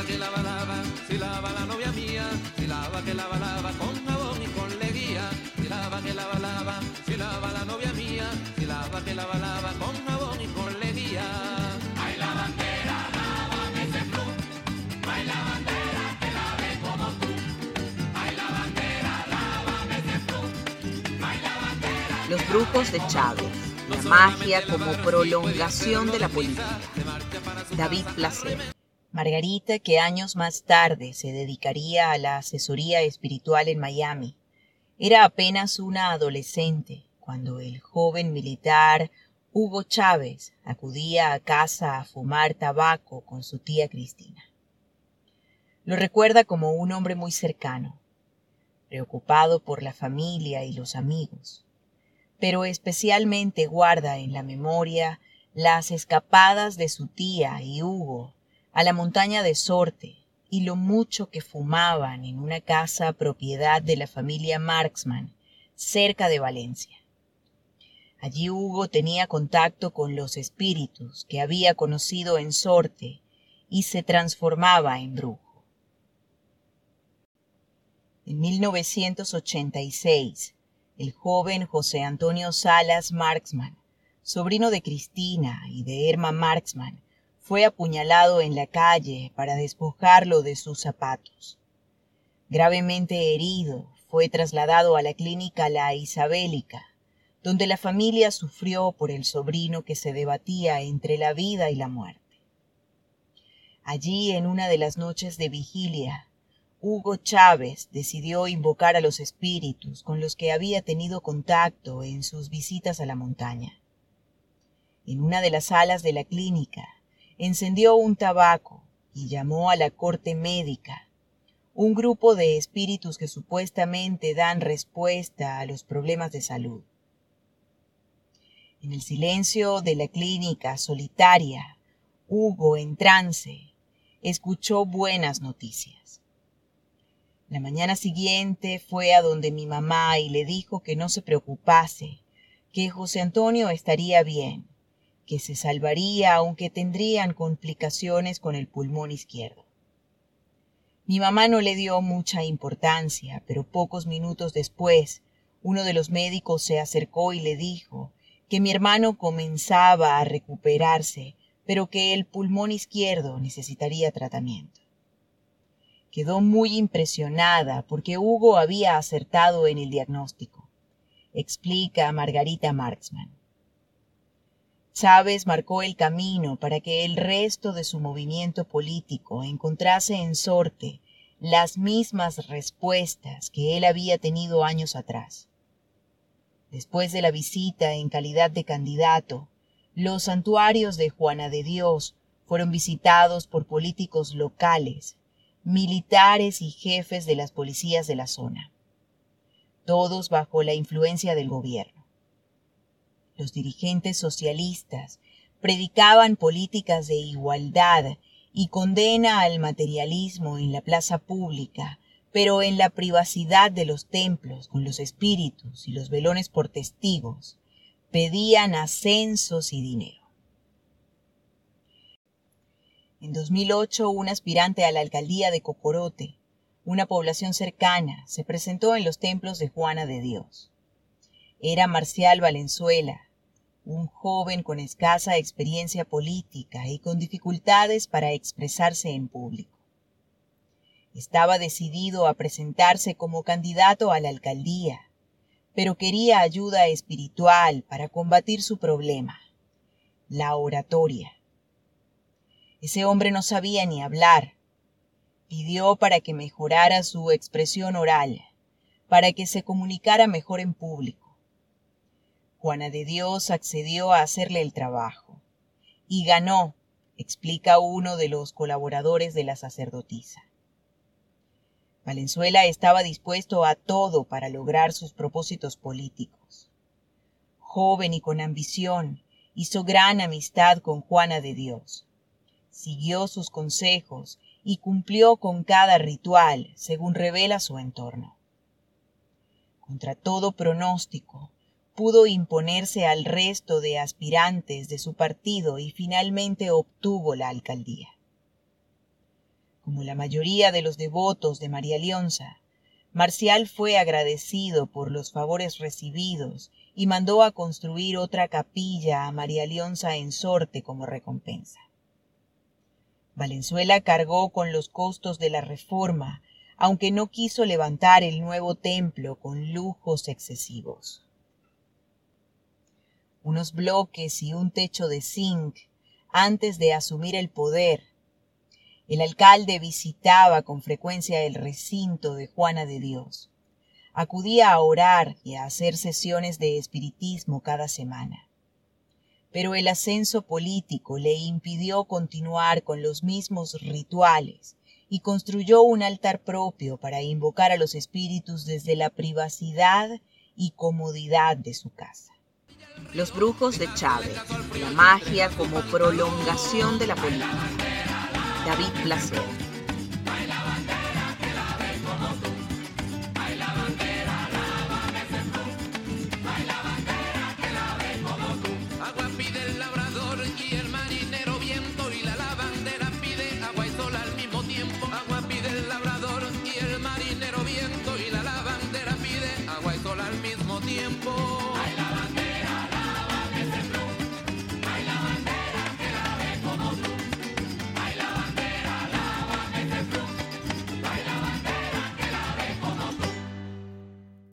lava que lava lava, si lava la novia mía, si lava que lava lava con jabón y con lejía, si lava que lava lava, si lava la novia mía, si lava que lava lava con jabón y con lejía. Ay la bandera, lávame ese flu, ay la bandera que lave como tú, ay la bandera, lávame ese flu, ay la bandera. Los brujos de Chávez, la magia como prolongación de la política. David Placer. Margarita, que años más tarde se dedicaría a la asesoría espiritual en Miami, era apenas una adolescente cuando el joven militar Hugo Chávez acudía a casa a fumar tabaco con su tía Cristina. Lo recuerda como un hombre muy cercano, preocupado por la familia y los amigos, pero especialmente guarda en la memoria las escapadas de su tía y Hugo a la montaña de Sorte y lo mucho que fumaban en una casa propiedad de la familia Marxman, cerca de Valencia. Allí Hugo tenía contacto con los espíritus que había conocido en Sorte y se transformaba en brujo. En 1986, el joven José Antonio Salas Marxman sobrino de Cristina y de Irma Marxman, fue apuñalado en la calle para despojarlo de sus zapatos. Gravemente herido, fue trasladado a la clínica La Isabélica, donde la familia sufrió por el sobrino que se debatía entre la vida y la muerte. Allí, en una de las noches de vigilia, Hugo Chávez decidió invocar a los espíritus con los que había tenido contacto en sus visitas a la montaña en una de las salas de la clínica, encendió un tabaco y llamó a la corte médica, un grupo de espíritus que supuestamente dan respuesta a los problemas de salud. En el silencio de la clínica solitaria, Hugo, en trance, escuchó buenas noticias. La mañana siguiente fue a donde mi mamá y le dijo que no se preocupase, que José Antonio estaría bien, que se salvaría aunque tendrían complicaciones con el pulmón izquierdo. Mi mamá no le dio mucha importancia, pero pocos minutos después, uno de los médicos se acercó y le dijo que mi hermano comenzaba a recuperarse, pero que el pulmón izquierdo necesitaría tratamiento. Quedó muy impresionada porque Hugo había acertado en el diagnóstico, explica Margarita Marxman. Chávez marcó el camino para que el resto de su movimiento político encontrase en Sorte las mismas respuestas que él había tenido años atrás. Después de la visita en calidad de candidato, los santuarios de Juana de Dios fueron visitados por políticos locales, militares y jefes de las policías de la zona, todos bajo la influencia del gobierno los dirigentes socialistas predicaban políticas de igualdad y condena al materialismo en la plaza pública, pero en la privacidad de los templos, con los espíritus y los velones por testigos, pedían ascensos y dinero. En 2008, un aspirante a la alcaldía de Cocorote, una población cercana, se presentó en los templos de Juana de Dios. Era Marcial Valenzuela, un joven con escasa experiencia política y con dificultades para expresarse en público. Estaba decidido a presentarse como candidato a la alcaldía, pero quería ayuda espiritual para combatir su problema, la oratoria. Ese hombre no sabía ni hablar. Pidió para que mejorara su expresión oral, para que se comunicara mejor en público Juana de Dios accedió a hacerle el trabajo. Y ganó, explica uno de los colaboradores de la sacerdotisa. Valenzuela estaba dispuesto a todo para lograr sus propósitos políticos. Joven y con ambición, hizo gran amistad con Juana de Dios. Siguió sus consejos y cumplió con cada ritual según revela su entorno. Contra todo pronóstico, pudo imponerse al resto de aspirantes de su partido y finalmente obtuvo la alcaldía. Como la mayoría de los devotos de María Leonza, Marcial fue agradecido por los favores recibidos y mandó a construir otra capilla a María Leonza en Sorte como recompensa. Valenzuela cargó con los costos de la reforma, aunque no quiso levantar el nuevo templo con lujos excesivos. Unos bloques y un techo de zinc antes de asumir el poder. El alcalde visitaba con frecuencia el recinto de Juana de Dios. Acudía a orar y a hacer sesiones de espiritismo cada semana pero el ascenso político le impidió continuar con los mismos rituales y construyó un altar propio para invocar a los espíritus desde la privacidad y comodidad de su casa. Los brujos de Chávez, la magia como prolongación de la política. David Placer.